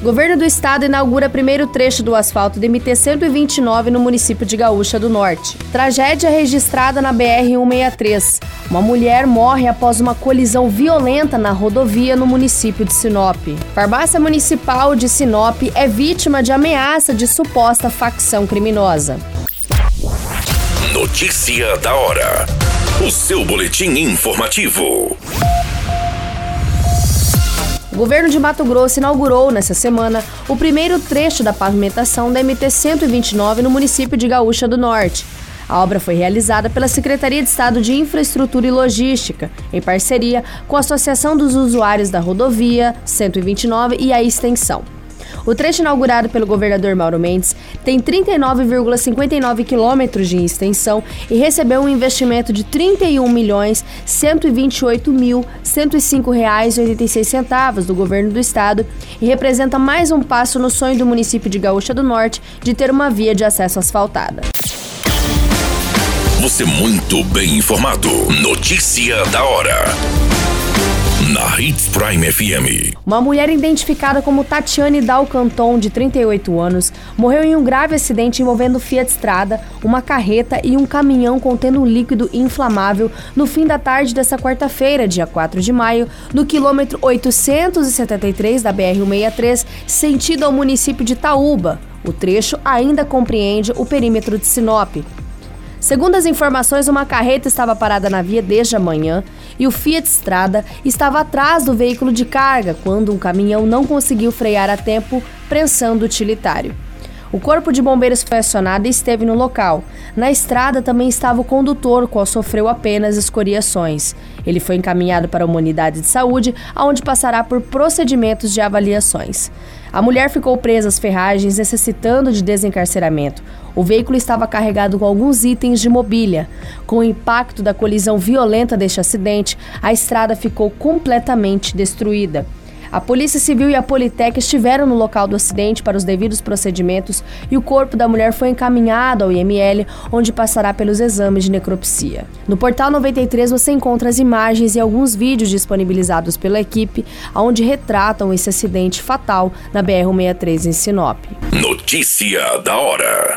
Governo do Estado inaugura primeiro trecho do asfalto de MT-129 no município de Gaúcha do Norte. Tragédia registrada na BR-163. Uma mulher morre após uma colisão violenta na rodovia no município de Sinop. Farmácia Municipal de Sinop é vítima de ameaça de suposta facção criminosa. Notícia da hora. O seu boletim informativo. O governo de Mato Grosso inaugurou nessa semana o primeiro trecho da pavimentação da MT-129 no município de Gaúcha do Norte. A obra foi realizada pela Secretaria de Estado de Infraestrutura e Logística, em parceria com a Associação dos Usuários da Rodovia 129 e a Extensão. O trecho inaugurado pelo governador Mauro Mendes tem 39,59 quilômetros de extensão e recebeu um investimento de 31 milhões 128 mil 105 reais 86 centavos do governo do estado e representa mais um passo no sonho do município de Gaúcha do Norte de ter uma via de acesso asfaltada. Você muito bem informado. Notícia da hora na Hits Prime FM. Uma mulher identificada como Tatiane Dalcanton, de 38 anos, morreu em um grave acidente envolvendo Fiat Strada, uma carreta e um caminhão contendo um líquido inflamável no fim da tarde dessa quarta-feira, dia 4 de maio, no quilômetro 873 da BR-163, sentido ao município de Taúba. O trecho ainda compreende o perímetro de Sinop. Segundo as informações, uma carreta estava parada na via desde a manhã e o Fiat Strada estava atrás do veículo de carga quando um caminhão não conseguiu frear a tempo, prensando o utilitário. O corpo de bombeiros foi acionado e esteve no local. Na estrada também estava o condutor, qual sofreu apenas escoriações. Ele foi encaminhado para uma unidade de saúde, onde passará por procedimentos de avaliações. A mulher ficou presa às ferragens, necessitando de desencarceramento. O veículo estava carregado com alguns itens de mobília. Com o impacto da colisão violenta deste acidente, a estrada ficou completamente destruída. A Polícia Civil e a Politec estiveram no local do acidente para os devidos procedimentos e o corpo da mulher foi encaminhado ao IML, onde passará pelos exames de necropsia. No portal 93 você encontra as imagens e alguns vídeos disponibilizados pela equipe, onde retratam esse acidente fatal na BR-163 em Sinop. Notícia da hora.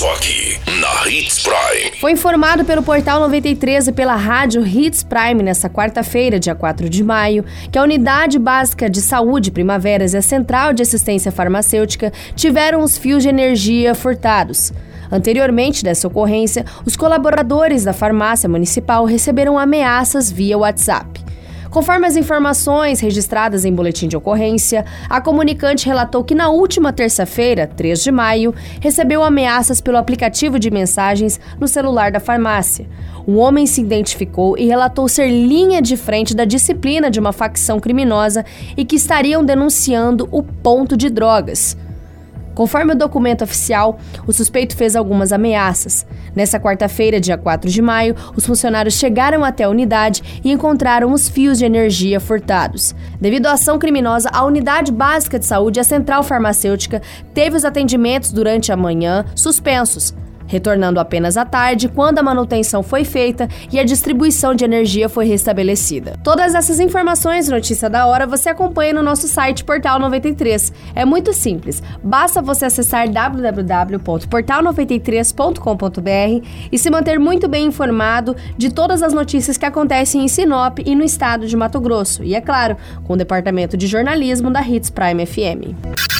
Só aqui, na Hits Prime. Foi informado pelo Portal 93 e pela rádio Hits Prime nesta quarta-feira, dia 4 de maio, que a Unidade Básica de Saúde Primaveras e a Central de Assistência Farmacêutica tiveram os fios de energia furtados. Anteriormente dessa ocorrência, os colaboradores da farmácia municipal receberam ameaças via WhatsApp. Conforme as informações registradas em boletim de ocorrência, a comunicante relatou que na última terça-feira, 3 de maio, recebeu ameaças pelo aplicativo de mensagens no celular da farmácia. Um homem se identificou e relatou ser linha de frente da disciplina de uma facção criminosa e que estariam denunciando o ponto de drogas. Conforme o documento oficial, o suspeito fez algumas ameaças. Nessa quarta-feira, dia 4 de maio, os funcionários chegaram até a unidade e encontraram os fios de energia furtados. Devido à ação criminosa, a Unidade Básica de Saúde e a Central Farmacêutica teve os atendimentos durante a manhã suspensos retornando apenas à tarde, quando a manutenção foi feita e a distribuição de energia foi restabelecida. Todas essas informações notícia da hora você acompanha no nosso site Portal 93. É muito simples, basta você acessar www.portal93.com.br e se manter muito bem informado de todas as notícias que acontecem em Sinop e no estado de Mato Grosso. E é claro, com o departamento de jornalismo da Hits Prime FM.